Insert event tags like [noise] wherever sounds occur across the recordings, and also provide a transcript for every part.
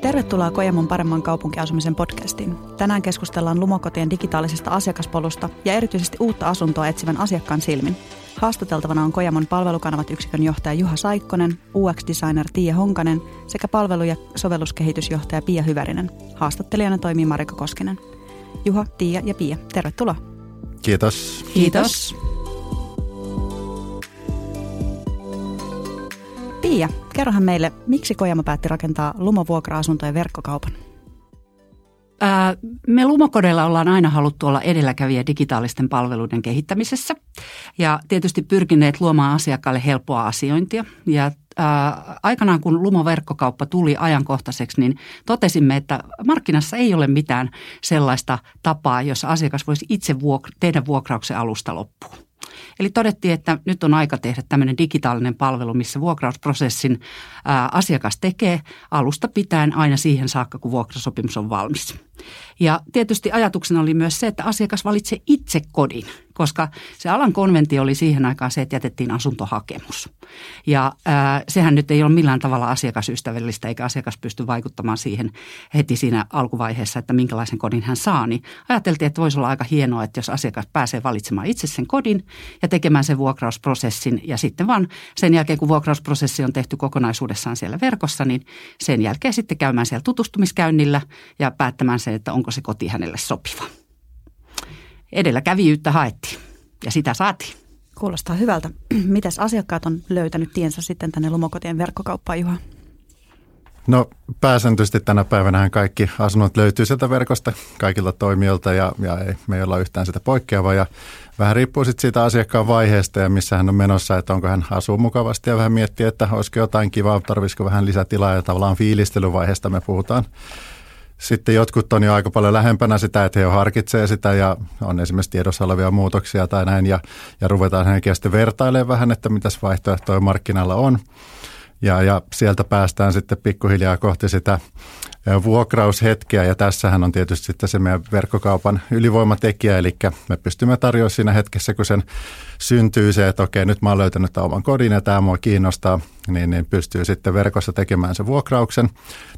Tervetuloa Kojamon paremman kaupunkiasumisen podcastiin. Tänään keskustellaan Lumokotien digitaalisesta asiakaspolusta ja erityisesti uutta asuntoa etsivän asiakkaan silmin. Haastateltavana on Kojamon palvelukanavat yksikön johtaja Juha Saikkonen, UX-designer Tiia Honkanen sekä palvelu- ja sovelluskehitysjohtaja Pia Hyvärinen. Haastattelijana toimii Marika Koskinen. Juha, Tiia ja Pia, tervetuloa. Kiitos. Kiitos. Pia, kerrohan meille, miksi Kojamo päätti rakentaa lumovuokra-asuntojen verkkokaupan? Me Lumokodeilla ollaan aina haluttu olla edelläkävijä digitaalisten palveluiden kehittämisessä ja tietysti pyrkineet luomaan asiakkaalle helppoa asiointia. Ja aikanaan kun Lumo-verkkokauppa tuli ajankohtaiseksi, niin totesimme, että markkinassa ei ole mitään sellaista tapaa, jossa asiakas voisi itse vuok- tehdä vuokrauksen alusta loppuun. Eli todettiin, että nyt on aika tehdä tämmöinen digitaalinen palvelu, missä vuokrausprosessin ää, asiakas tekee alusta pitäen aina siihen saakka, kun vuokrasopimus on valmis. Ja tietysti ajatuksena oli myös se, että asiakas valitsee itse kodin, koska se alan konventio oli siihen aikaan se, että jätettiin asuntohakemus. Ja ää, sehän nyt ei ole millään tavalla asiakasystävällistä, eikä asiakas pysty vaikuttamaan siihen heti siinä alkuvaiheessa, että minkälaisen kodin hän saa. Niin ajateltiin, että voisi olla aika hienoa, että jos asiakas pääsee valitsemaan itse sen kodin ja tekemään sen vuokrausprosessin ja sitten vaan sen jälkeen, kun vuokrausprosessi on tehty kokonaisuudessaan siellä verkossa, niin sen jälkeen sitten käymään siellä tutustumiskäynnillä ja päättämään sen, että onko se koti hänelle sopiva. Edelläkävijyyttä haettiin ja sitä saatiin. Kuulostaa hyvältä. [clears throat] Mitäs asiakkaat on löytänyt tiensä sitten tänne Lumokotien verkkokauppaan, Juha? No pääsääntöisesti tänä päivänä kaikki asunnot löytyy sieltä verkosta kaikilta toimijoilta ja, ja ei, me ei olla yhtään sitä poikkeavaa. Ja vähän riippuu sitten siitä asiakkaan vaiheesta ja missä hän on menossa, että onko hän asuu mukavasti ja vähän miettiä, että olisiko jotain kivaa, tarvisiko vähän lisätilaa ja tavallaan fiilistelyvaiheesta me puhutaan. Sitten jotkut on jo aika paljon lähempänä sitä, että he jo harkitsee sitä ja on esimerkiksi tiedossa olevia muutoksia tai näin ja, ja ruvetaan henkeä sitten vertailemaan vähän, että mitäs vaihtoehtoja markkinalla on. Ja, ja sieltä päästään sitten pikkuhiljaa kohti sitä vuokraushetkeä ja tässähän on tietysti sitten se meidän verkkokaupan ylivoimatekijä, eli me pystymme tarjoamaan siinä hetkessä, kun sen syntyy se, että okei, nyt mä oon löytänyt oman kodin ja tämä mua kiinnostaa, niin, niin pystyy sitten verkossa tekemään se vuokrauksen.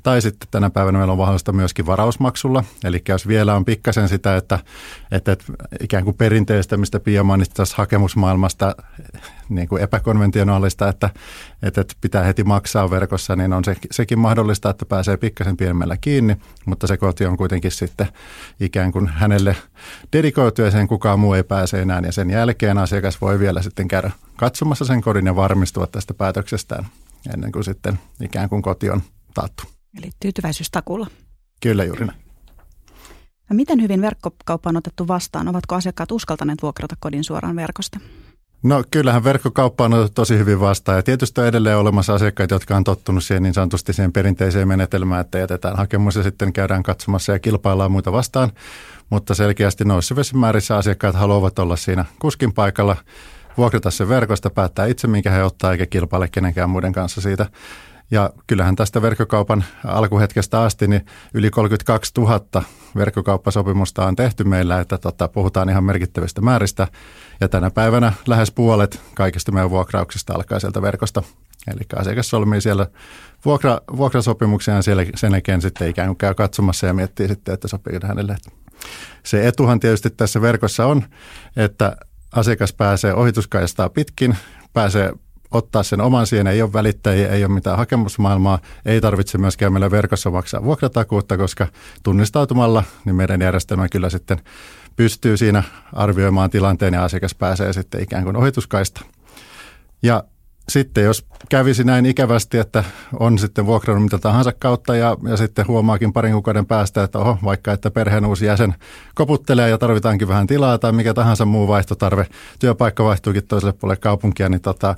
Tai sitten tänä päivänä meillä on mahdollista myöskin varausmaksulla, eli jos vielä on pikkasen sitä, että, että, että ikään kuin perinteistä, mistä Pia mainitsi tässä hakemusmaailmasta, niin kuin epäkonventionaalista, että, että pitää heti maksaa verkossa, niin on se, sekin mahdollista, että pääsee pikkasen pienemmällä kiinni, mutta se koti on kuitenkin sitten ikään kuin hänelle dedikoitu ja sen kukaan muu ei pääse enää. Ja sen jälkeen asiakas voi vielä sitten käydä katsomassa sen kodin ja varmistua tästä päätöksestään ennen kuin sitten ikään kuin koti on taattu. Eli tyytyväisyystakulla. Kyllä juuri näin. Ja miten hyvin verkkokauppa on otettu vastaan? Ovatko asiakkaat uskaltaneet vuokrata kodin suoraan verkosta? No kyllähän verkkokauppa on otettu tosi hyvin vastaan ja tietysti on edelleen olemassa asiakkaita, jotka on tottunut siihen niin sanotusti siihen perinteiseen menetelmään, että jätetään hakemus ja sitten käydään katsomassa ja kilpaillaan muita vastaan. Mutta selkeästi noissa määrissä asiakkaat haluavat olla siinä kuskin paikalla, vuokrata se verkosta, päättää itse minkä he ottaa eikä kilpaile kenenkään muiden kanssa siitä. Ja kyllähän tästä verkkokaupan alkuhetkestä asti niin yli 32 000 verkkokauppasopimusta on tehty meillä, että tota, puhutaan ihan merkittävistä määristä. Ja tänä päivänä lähes puolet kaikista meidän vuokrauksista alkaa sieltä verkosta. Eli asiakas solmii siellä vuokra, vuokrasopimuksia ja siellä sen jälkeen sitten ikään kuin käy katsomassa ja miettii sitten, että sopii hänelle. Se etuhan tietysti tässä verkossa on, että asiakas pääsee ohituskaistaa pitkin, pääsee ottaa sen oman siihen, ei ole välittäjiä, ei ole mitään hakemusmaailmaa, ei tarvitse myöskään meillä verkossa maksaa vuokratakuutta, koska tunnistautumalla niin meidän järjestelmä kyllä sitten pystyy siinä arvioimaan tilanteen ja asiakas pääsee sitten ikään kuin ohituskaista. Ja sitten jos kävisi näin ikävästi, että on sitten vuokrannut mitä tahansa kautta ja, ja sitten huomaakin parin kuukauden päästä, että oho, vaikka että perheen uusi jäsen koputtelee ja tarvitaankin vähän tilaa tai mikä tahansa muu vaihtotarve, työpaikka vaihtuukin toiselle puolelle kaupunkia, niin tota,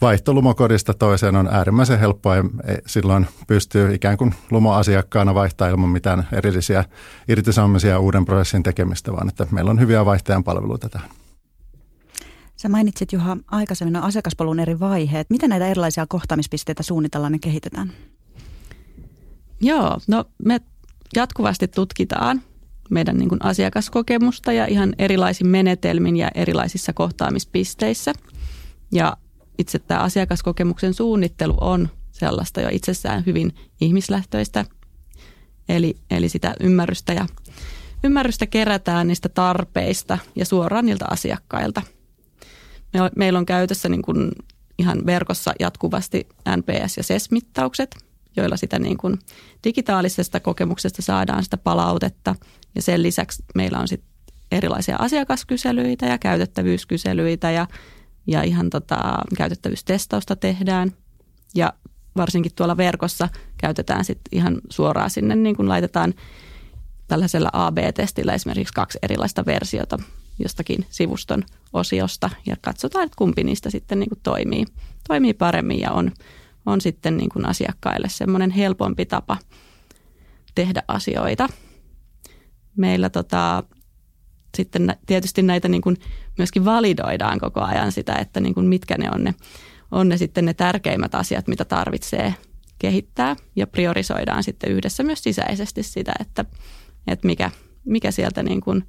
vaihto lumokodista toiseen on äärimmäisen helppoa ja silloin pystyy ikään kuin lumoasiakkaana vaihtaa ilman mitään erillisiä irtisanomisia uuden prosessin tekemistä, vaan että meillä on hyviä vaihtajan palveluita tähän. Sä mainitsit Juha aikaisemmin no asiakaspolun eri vaiheet. Miten näitä erilaisia kohtaamispisteitä suunnitellaan ja kehitetään? Joo, no me jatkuvasti tutkitaan meidän niin kuin asiakaskokemusta ja ihan erilaisin menetelmin ja erilaisissa kohtaamispisteissä. Ja itse tämä asiakaskokemuksen suunnittelu on sellaista jo itsessään hyvin ihmislähtöistä, eli, eli sitä ymmärrystä ja ymmärrystä kerätään niistä tarpeista ja suoraan niiltä asiakkailta. Meillä on käytössä niin kuin ihan verkossa jatkuvasti NPS- ja SES-mittaukset, joilla sitä niin kuin digitaalisesta kokemuksesta saadaan sitä palautetta. Ja sen lisäksi meillä on sitten erilaisia asiakaskyselyitä ja käytettävyyskyselyitä ja, ja ihan tota, käytettävyystestausta tehdään. Ja varsinkin tuolla verkossa käytetään sitten ihan suoraan sinne, niin kuin laitetaan tällaisella AB-testillä esimerkiksi kaksi erilaista versiota jostakin sivuston osiosta ja katsotaan, että kumpi niistä sitten niin kuin toimii, toimii paremmin ja on, on sitten niin kuin asiakkaille semmoinen helpompi tapa tehdä asioita. Meillä tota, sitten tietysti näitä niin kuin myöskin validoidaan koko ajan sitä, että niin kuin mitkä ne on ne, on ne sitten ne tärkeimmät asiat, mitä tarvitsee kehittää ja priorisoidaan sitten yhdessä myös sisäisesti sitä, että, että mikä, mikä sieltä niin kuin,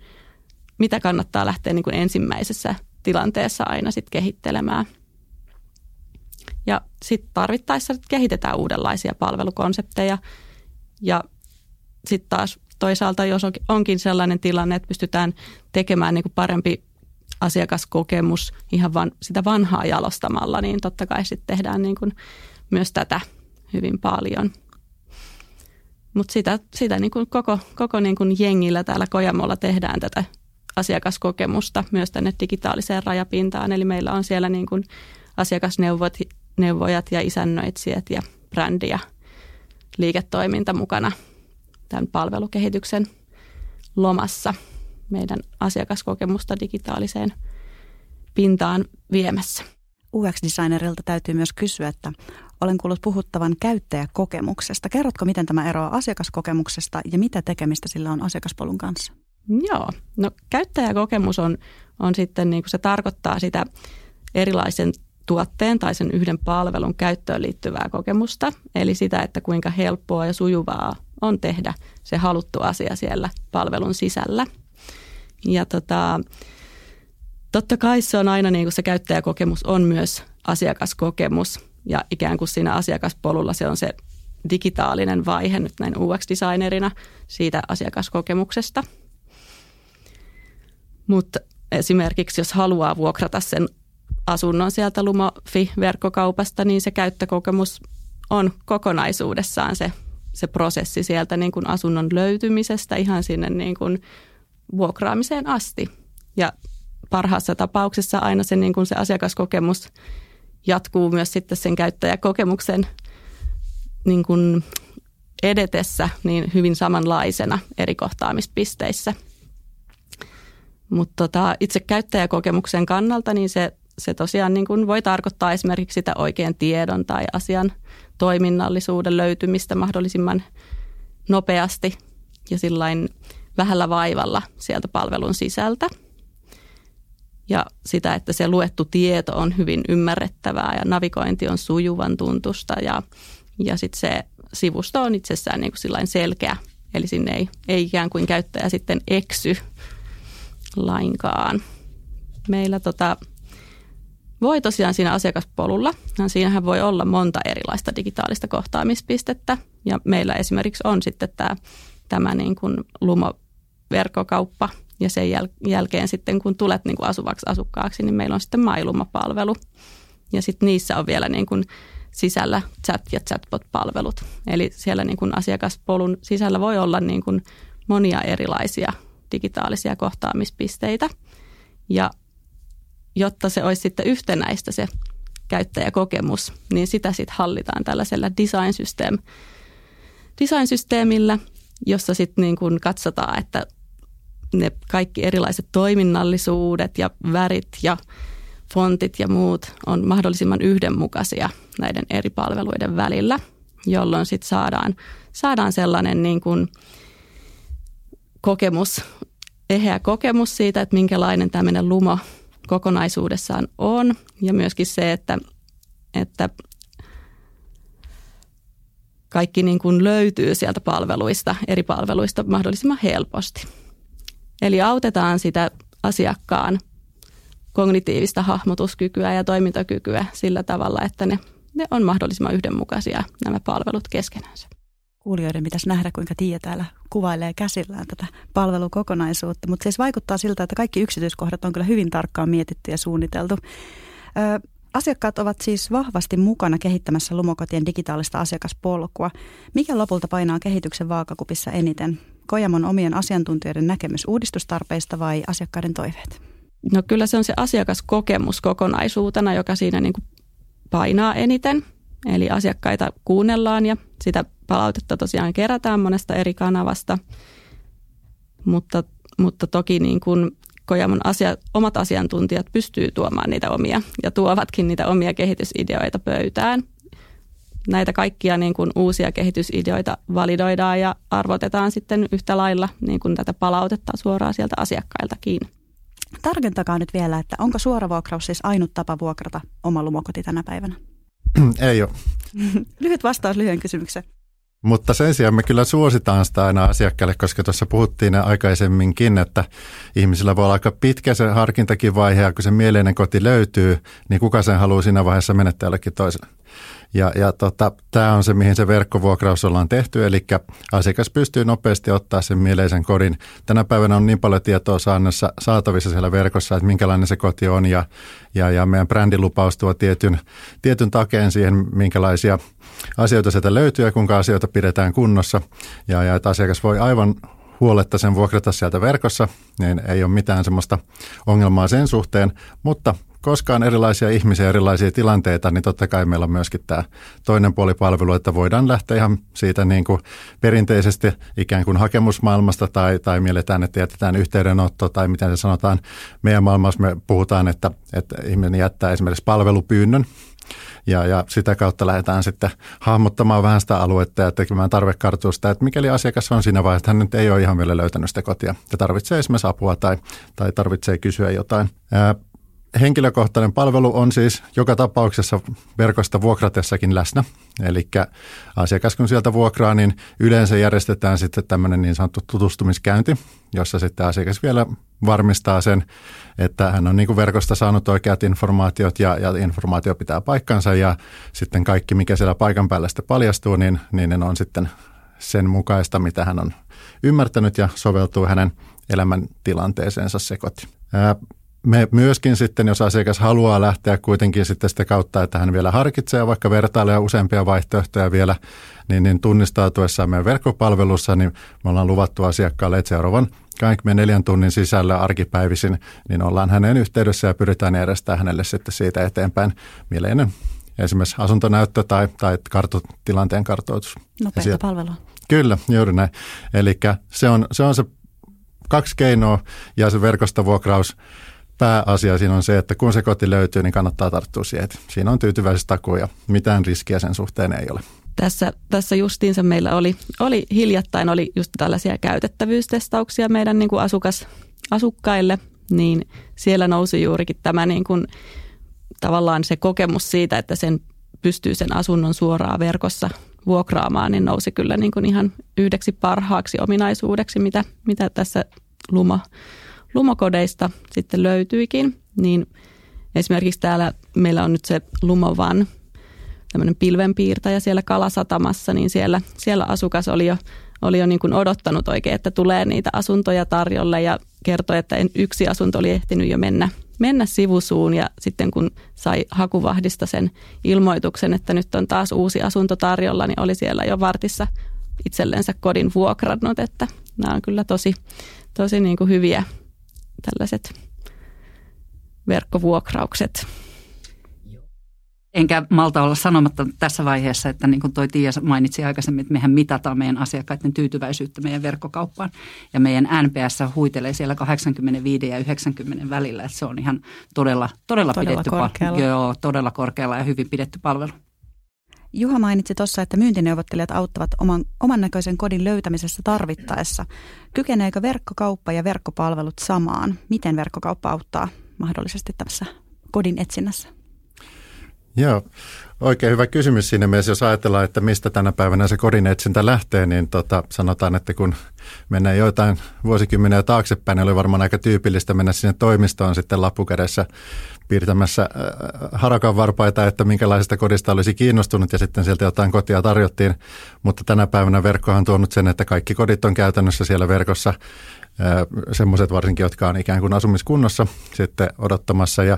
mitä kannattaa lähteä niin kuin ensimmäisessä tilanteessa aina sitten kehittelemään. Ja sitten tarvittaessa kehitetään uudenlaisia palvelukonsepteja ja sitten taas toisaalta, jos onkin sellainen tilanne, että pystytään tekemään niin kuin parempi asiakaskokemus ihan van, sitä vanhaa jalostamalla, niin totta kai sitten tehdään niin kuin myös tätä hyvin paljon. Mutta sitä, sitä niin kuin koko, koko niin kuin jengillä täällä Kojamolla tehdään tätä asiakaskokemusta myös tänne digitaaliseen rajapintaan. Eli meillä on siellä niin kuin asiakasneuvojat ja isännöitsijät ja brändi ja liiketoiminta mukana tämän palvelukehityksen lomassa meidän asiakaskokemusta digitaaliseen pintaan viemässä. UX-designerilta täytyy myös kysyä, että olen kuullut puhuttavan käyttäjäkokemuksesta. Kerrotko, miten tämä eroaa asiakaskokemuksesta ja mitä tekemistä sillä on asiakaspolun kanssa? Joo, no käyttäjäkokemus on, on sitten niin kuin se tarkoittaa sitä erilaisen tuotteen tai sen yhden palvelun käyttöön liittyvää kokemusta. Eli sitä, että kuinka helppoa ja sujuvaa on tehdä se haluttu asia siellä palvelun sisällä. Ja tota, totta kai se on aina niin kuin se käyttäjäkokemus on myös asiakaskokemus ja ikään kuin siinä asiakaspolulla se on se digitaalinen vaihe nyt näin UX-designerina siitä asiakaskokemuksesta. Mutta esimerkiksi jos haluaa vuokrata sen asunnon sieltä Lumofi-verkkokaupasta, niin se käyttökokemus on kokonaisuudessaan se, se prosessi sieltä niin kuin asunnon löytymisestä ihan sinne niin kuin vuokraamiseen asti. Ja parhaassa tapauksessa aina se, niin kuin se asiakaskokemus jatkuu myös sitten sen käyttäjäkokemuksen niin kuin edetessä niin hyvin samanlaisena eri kohtaamispisteissä. Mutta tota, itse käyttäjäkokemuksen kannalta niin se, se tosiaan niin kuin voi tarkoittaa esimerkiksi sitä oikean tiedon tai asian toiminnallisuuden löytymistä mahdollisimman nopeasti ja sillain vähällä vaivalla sieltä palvelun sisältä. Ja sitä, että se luettu tieto on hyvin ymmärrettävää ja navigointi on sujuvan tuntusta ja, ja sitten se sivusto on itsessään niin kuin selkeä. Eli sinne ei, ei ikään kuin käyttäjä sitten eksy lainkaan. Meillä tota, voi tosiaan siinä asiakaspolulla, siinähän voi olla monta erilaista digitaalista kohtaamispistettä. Ja meillä esimerkiksi on sitten tämä, tämä niin kuin Lumo-verkkokauppa, ja sen jäl- jälkeen sitten kun tulet niin kuin asuvaksi asukkaaksi, niin meillä on sitten mailumapalvelu. Ja sitten niissä on vielä niin kuin sisällä chat- ja chatbot-palvelut. Eli siellä niin kuin asiakaspolun sisällä voi olla niin kuin monia erilaisia digitaalisia kohtaamispisteitä. Ja jotta se olisi sitten yhtenäistä se käyttäjäkokemus, niin sitä sitten hallitaan tällaisella design system, design-systeemillä, jossa sitten niin kuin katsotaan, että ne kaikki erilaiset toiminnallisuudet ja värit ja fontit ja muut on mahdollisimman yhdenmukaisia näiden eri palveluiden välillä, jolloin sitten saadaan, saadaan sellainen niin kuin kokemus, eheä kokemus siitä, että minkälainen tämmöinen lumo kokonaisuudessaan on ja myöskin se, että, että kaikki niin kuin löytyy sieltä palveluista, eri palveluista mahdollisimman helposti. Eli autetaan sitä asiakkaan kognitiivista hahmotuskykyä ja toimintakykyä sillä tavalla, että ne, ne on mahdollisimman yhdenmukaisia nämä palvelut keskenänsä. Kuulijoiden pitäisi nähdä, kuinka Tiia täällä kuvailee käsillään tätä palvelukokonaisuutta, mutta siis vaikuttaa siltä, että kaikki yksityiskohdat on kyllä hyvin tarkkaan mietitty ja suunniteltu. Ö, Asiakkaat ovat siis vahvasti mukana kehittämässä lumokotien digitaalista asiakaspolkua. Mikä lopulta painaa kehityksen vaakakupissa eniten? Kojamon omien asiantuntijoiden näkemys uudistustarpeista vai asiakkaiden toiveet? No kyllä se on se asiakaskokemus kokonaisuutena, joka siinä niin kuin painaa eniten. Eli asiakkaita kuunnellaan ja sitä palautetta tosiaan kerätään monesta eri kanavasta. Mutta, mutta toki niin kuin Kojamon asia, omat asiantuntijat pystyy tuomaan niitä omia ja tuovatkin niitä omia kehitysideoita pöytään. Näitä kaikkia niin kuin uusia kehitysideoita validoidaan ja arvotetaan sitten yhtä lailla niin kuin tätä palautetta suoraan sieltä asiakkailtakin. Tarkentakaa nyt vielä, että onko suoravuokraus siis ainut tapa vuokrata oma lumokoti tänä päivänä? Ei ole. [laughs] Lyhyt vastaus lyhyen kysymykseen. Mutta sen sijaan me kyllä suositaan sitä aina asiakkaille, koska tuossa puhuttiin aikaisemminkin, että ihmisillä voi olla aika pitkä se harkintakin vaihe, ja kun se mieleinen koti löytyy, niin kuka sen haluaa siinä vaiheessa menettää jollekin toiselle. Ja, ja tota, tämä on se, mihin se verkkovuokraus ollaan tehty, eli asiakas pystyy nopeasti ottaa sen mieleisen kodin. Tänä päivänä on niin paljon tietoa saannassa, saatavissa siellä verkossa, että minkälainen se koti on, ja, ja, ja meidän brändilupaus tuo tietyn, tietyn takeen siihen, minkälaisia asioita sieltä löytyy ja kuinka asioita pidetään kunnossa. Ja, ja että asiakas voi aivan huoletta sen vuokrata sieltä verkossa, niin ei ole mitään semmoista ongelmaa sen suhteen, mutta koska on erilaisia ihmisiä, erilaisia tilanteita, niin totta kai meillä on myöskin tämä toinen puoli palvelu, että voidaan lähteä ihan siitä niin kuin perinteisesti ikään kuin hakemusmaailmasta tai, tai mielletään, että jätetään yhteydenotto tai miten se sanotaan. Meidän maailmassa me puhutaan, että, että ihminen jättää esimerkiksi palvelupyynnön ja, ja sitä kautta lähdetään sitten hahmottamaan vähän sitä aluetta ja tekemään tarvekartuusta, että mikäli asiakas on siinä vaiheessa, että hän nyt ei ole ihan vielä löytänyt sitä kotia ja tarvitsee esimerkiksi apua tai, tai tarvitsee kysyä jotain. Ää, henkilökohtainen palvelu on siis joka tapauksessa verkosta vuokratessakin läsnä. Eli asiakas kun sieltä vuokraa, niin yleensä järjestetään sitten tämmöinen niin sanottu tutustumiskäynti, jossa sitten asiakas vielä varmistaa sen, että hän on niin kuin verkosta saanut oikeat informaatiot ja, ja informaatio pitää paikkansa ja sitten kaikki, mikä siellä paikan päällä sitten paljastuu, niin, niin on sitten sen mukaista, mitä hän on ymmärtänyt ja soveltuu hänen elämäntilanteeseensa se koti me myöskin sitten, jos asiakas haluaa lähteä kuitenkin sitten sitä kautta, että hän vielä harkitsee vaikka vertailee useampia vaihtoehtoja vielä, niin, niin tunnistautuessaan meidän verkkopalvelussa, niin me ollaan luvattu asiakkaalle, että seuraavan 24 tunnin sisällä arkipäivisin, niin ollaan hänen yhteydessä ja pyritään järjestämään hänelle sitten siitä eteenpäin mieleinen esimerkiksi asuntonäyttö tai, tai kartu, tilanteen kartoitus. Nopeita palvelua. Kyllä, juuri näin. Eli se on, se on se kaksi keinoa ja se verkostovuokraus pääasia siinä on se, että kun se koti löytyy, niin kannattaa tarttua siihen. Siinä on tyytyväisyystakuu ja mitään riskiä sen suhteen ei ole. Tässä, tässä justiinsa meillä oli, oli hiljattain oli just tällaisia käytettävyystestauksia meidän niin kuin asukas, asukkaille, niin siellä nousi juurikin tämä niin kuin, tavallaan se kokemus siitä, että sen pystyy sen asunnon suoraan verkossa vuokraamaan, niin nousi kyllä niin kuin ihan yhdeksi parhaaksi ominaisuudeksi, mitä, mitä tässä Luma lumokodeista sitten löytyikin, niin esimerkiksi täällä meillä on nyt se Lumovan tämmöinen pilvenpiirtäjä siellä Kalasatamassa, niin siellä, siellä asukas oli jo, oli jo niin kuin odottanut oikein, että tulee niitä asuntoja tarjolle ja kertoi, että yksi asunto oli ehtinyt jo mennä, mennä sivusuun ja sitten kun sai hakuvahdista sen ilmoituksen, että nyt on taas uusi asunto tarjolla, niin oli siellä jo vartissa itsellensä kodin vuokrannut, että nämä on kyllä tosi, tosi niin kuin hyviä, tällaiset verkkovuokraukset. Enkä malta olla sanomatta tässä vaiheessa, että niin kuin toi Tiia mainitsi aikaisemmin, että mehän mitataan meidän asiakkaiden tyytyväisyyttä meidän verkkokauppaan. Ja meidän NPS huitelee siellä 85 ja 90 välillä, että se on ihan todella, todella, todella pidetty korkealla. Joo, todella korkealla ja hyvin pidetty palvelu. Juha mainitsi tuossa, että myyntineuvottelijat auttavat oman, oman näköisen kodin löytämisessä tarvittaessa. Kykeneekö verkkokauppa ja verkkopalvelut samaan? Miten verkkokauppa auttaa mahdollisesti tässä kodin etsinnässä? Joo, oikein hyvä kysymys siinä mielessä, jos ajatellaan, että mistä tänä päivänä se kodin etsintä lähtee, niin tota, sanotaan, että kun mennään joitain vuosikymmeniä taaksepäin, niin oli varmaan aika tyypillistä mennä sinne toimistoon sitten lappukädessä piirtämässä äh, harakan varpaita, että minkälaisesta kodista olisi kiinnostunut ja sitten sieltä jotain kotia tarjottiin. Mutta tänä päivänä verkkohan on tuonut sen, että kaikki kodit on käytännössä siellä verkossa semmoiset varsinkin, jotka on ikään kuin asumiskunnossa sitten odottamassa. Ja,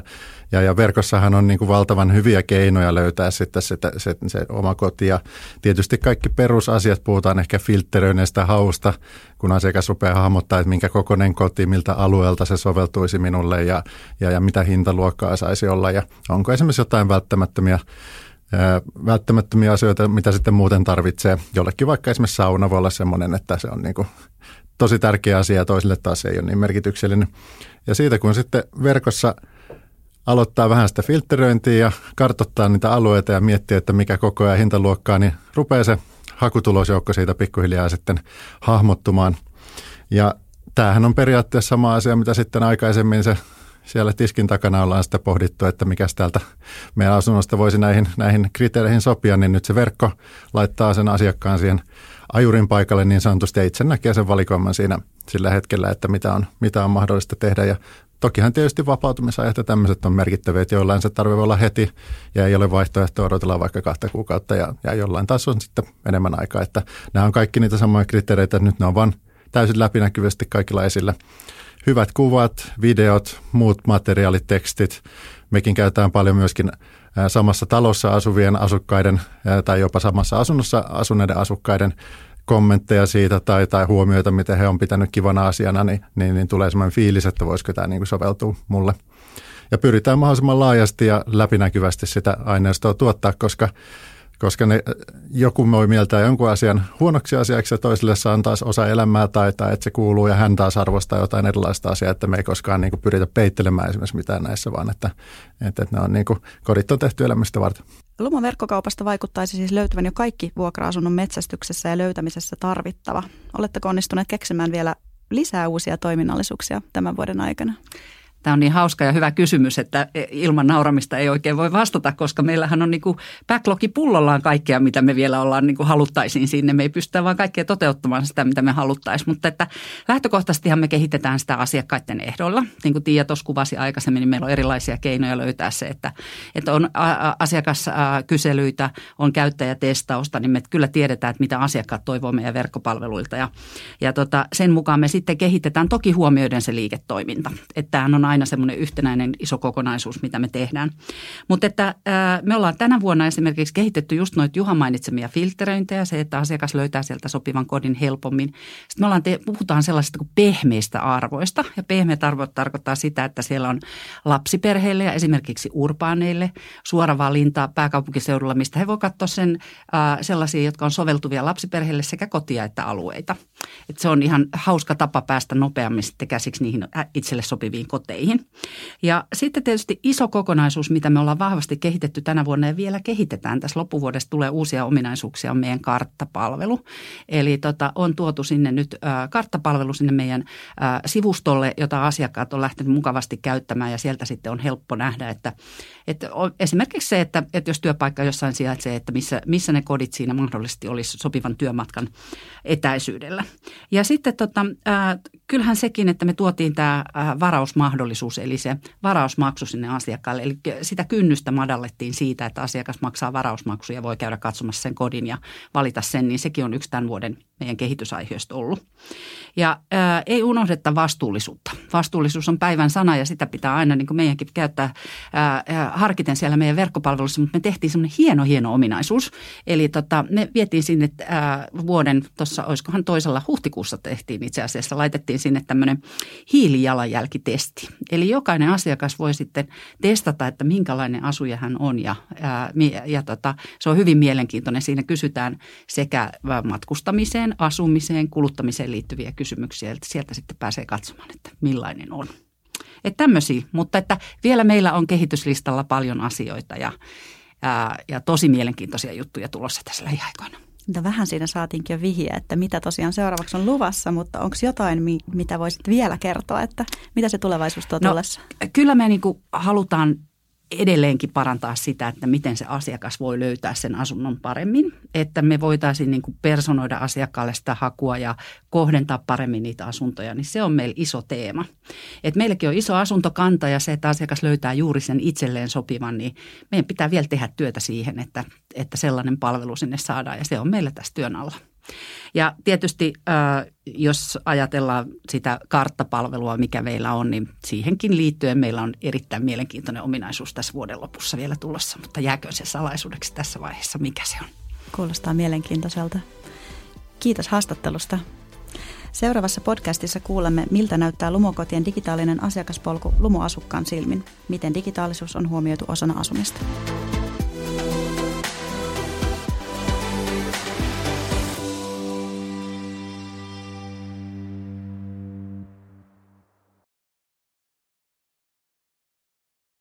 ja, ja verkossahan on niin kuin valtavan hyviä keinoja löytää sitten se, se, se oma koti. Ja tietysti kaikki perusasiat, puhutaan ehkä filtteröineistä hausta, kun asiakas rupeaa hahmottaa, että minkä kokoinen koti, miltä alueelta se soveltuisi minulle ja, ja, ja mitä hintaluokkaa saisi olla. Ja onko esimerkiksi jotain välttämättömiä välttämättömiä asioita, mitä sitten muuten tarvitsee. Jollekin vaikka esimerkiksi sauna voi olla sellainen, että se on niin kuin tosi tärkeä asia ja toisille taas ei ole niin merkityksellinen. Ja siitä kun sitten verkossa aloittaa vähän sitä filtteröintiä ja kartoittaa niitä alueita ja miettiä, että mikä koko ajan hintaluokkaa, niin rupeaa se hakutulosjoukko siitä pikkuhiljaa sitten hahmottumaan. Ja tämähän on periaatteessa sama asia, mitä sitten aikaisemmin se siellä tiskin takana ollaan sitten pohdittu, että mikä täältä meidän asunnosta voisi näihin, näihin kriteereihin sopia, niin nyt se verkko laittaa sen asiakkaan siihen ajurin paikalle niin sanotusti ja itse näkee sen valikoiman siinä sillä hetkellä, että mitä on, mitä on mahdollista tehdä. Ja tokihan tietysti vapautumisajat ja tämmöiset on merkittäviä, että jollain se tarve olla heti ja ei ole vaihtoehto odotella vaikka kahta kuukautta ja, ja jollain taas on sitten enemmän aikaa. Että nämä on kaikki niitä samoja kriteereitä, nyt ne on vain täysin läpinäkyvästi kaikilla esillä. Hyvät kuvat, videot, muut materiaalit, tekstit. Mekin käytetään paljon myöskin samassa talossa asuvien asukkaiden tai jopa samassa asunnossa asuneiden asukkaiden kommentteja siitä tai, tai huomioita, miten he on pitänyt kivana asiana, niin, niin, niin tulee sellainen fiilis, että voisiko tämä niin kuin soveltua mulle. Ja pyritään mahdollisimman laajasti ja läpinäkyvästi sitä aineistoa tuottaa, koska koska ne, joku voi mieltää jonkun asian huonoksi asiaksi ja toiselle saa taas osa elämää tai, tai että se kuuluu ja hän taas arvostaa jotain erilaista asiaa, että me ei koskaan niin kuin pyritä peittelemään esimerkiksi mitään näissä, vaan että, että, että ne on niin kuin, kodit on tehty elämistä varten. Lumo verkkokaupasta vaikuttaisi siis löytyvän jo kaikki vuokra-asunnon metsästyksessä ja löytämisessä tarvittava. Oletteko onnistuneet keksimään vielä lisää uusia toiminnallisuuksia tämän vuoden aikana? Tämä on niin hauska ja hyvä kysymys, että ilman nauramista ei oikein voi vastata, koska meillähän on niin kuin backlogi pullollaan kaikkea, mitä me vielä ollaan niin kuin haluttaisiin sinne. Me ei pystytä vaan kaikkea toteuttamaan sitä, mitä me haluttaisiin, mutta että lähtökohtaisestihan me kehitetään sitä asiakkaiden ehdoilla. Niin kuin Tiia tuossa kuvasi aikaisemmin, niin meillä on erilaisia keinoja löytää se, että, että on asiakaskyselyitä, on käyttäjätestausta, niin me kyllä tiedetään, että mitä asiakkaat toivoo meidän verkkopalveluilta. Ja, ja tota, sen mukaan me sitten kehitetään toki huomioiden se liiketoiminta. Että tämähän on aina semmoinen yhtenäinen iso kokonaisuus, mitä me tehdään. Mutta että me ollaan tänä vuonna esimerkiksi kehitetty just noita Juha mainitsemia filtteröintejä, se, että asiakas löytää sieltä sopivan kodin helpommin. Sitten me ollaan te, puhutaan sellaisista kuin pehmeistä arvoista. Ja pehmeät arvot tarkoittaa sitä, että siellä on lapsiperheille ja esimerkiksi urbaaneille suora valinta pääkaupunkiseudulla, mistä he voivat katsoa sen sellaisia, jotka on soveltuvia lapsiperheille sekä kotia että alueita. Et se on ihan hauska tapa päästä nopeammin sitten käsiksi niihin itselle sopiviin koteihin koteihin. Ja sitten tietysti iso kokonaisuus, mitä me ollaan vahvasti kehitetty tänä vuonna ja vielä kehitetään. Tässä loppuvuodesta tulee uusia ominaisuuksia, on meidän karttapalvelu. Eli tota, on tuotu sinne nyt äh, karttapalvelu sinne meidän äh, sivustolle, jota asiakkaat on lähtenyt mukavasti käyttämään ja sieltä sitten on helppo nähdä, että, että on, esimerkiksi se, että, että jos työpaikka jossain sijaitsee, että missä, missä ne kodit siinä mahdollisesti olisi sopivan työmatkan etäisyydellä. Ja sitten tota, äh, kyllähän sekin, että me tuotiin tämä äh, varausmahdollisuus, eli se varausmaksu sinne asiakkaalle. Eli sitä kynnystä madallettiin siitä, että asiakas maksaa varausmaksuja ja voi käydä katsomassa sen kodin ja valita sen, niin sekin on yksi tämän vuoden meidän kehitysaiheesta ollut. Ja ää, ei unohdeta vastuullisuutta. Vastuullisuus on päivän sana ja sitä pitää aina niin kuin meidänkin käyttää ää, harkiten siellä meidän verkkopalvelussa, mutta me tehtiin semmoinen hieno, hieno ominaisuus. Eli tota, me vietiin sinne ää, vuoden, tuossa olisikohan toisella huhtikuussa tehtiin itse asiassa, laitettiin sinne tämmöinen hiilijalanjälkitesti. Eli jokainen asiakas voi sitten testata, että minkälainen asuja hän on ja, ää, ja tota, se on hyvin mielenkiintoinen. Siinä kysytään sekä matkustamiseen, asumiseen, kuluttamiseen liittyviä kysymyksiä, että sieltä sitten pääsee katsomaan, että millainen on. Että tämmöisiä, mutta että vielä meillä on kehityslistalla paljon asioita ja, ää, ja tosi mielenkiintoisia juttuja tulossa tässä lähiaikoina. Mutta vähän siinä saatiinkin jo vihjeä, että mitä tosiaan seuraavaksi on luvassa, mutta onko jotain, mitä voisit vielä kertoa, että mitä se tulevaisuus tuo no, Kyllä me niin halutaan edelleenkin parantaa sitä, että miten se asiakas voi löytää sen asunnon paremmin. Että me voitaisiin niin kuin personoida asiakkaalle sitä hakua ja kohdentaa paremmin niitä asuntoja, niin se on meillä iso teema. Et meilläkin on iso asuntokanta ja se, että asiakas löytää juuri sen itselleen sopivan, niin meidän pitää vielä tehdä työtä siihen, että, että sellainen palvelu sinne saadaan ja se on meillä tässä työn alla. Ja tietysti jos ajatellaan sitä karttapalvelua, mikä meillä on, niin siihenkin liittyen meillä on erittäin mielenkiintoinen ominaisuus tässä vuoden lopussa vielä tulossa, mutta jääkö se salaisuudeksi tässä vaiheessa, mikä se on? Kuulostaa mielenkiintoiselta. Kiitos haastattelusta. Seuraavassa podcastissa kuulemme, miltä näyttää Lumokotien digitaalinen asiakaspolku Lumoasukkaan silmin, miten digitaalisuus on huomioitu osana asumista.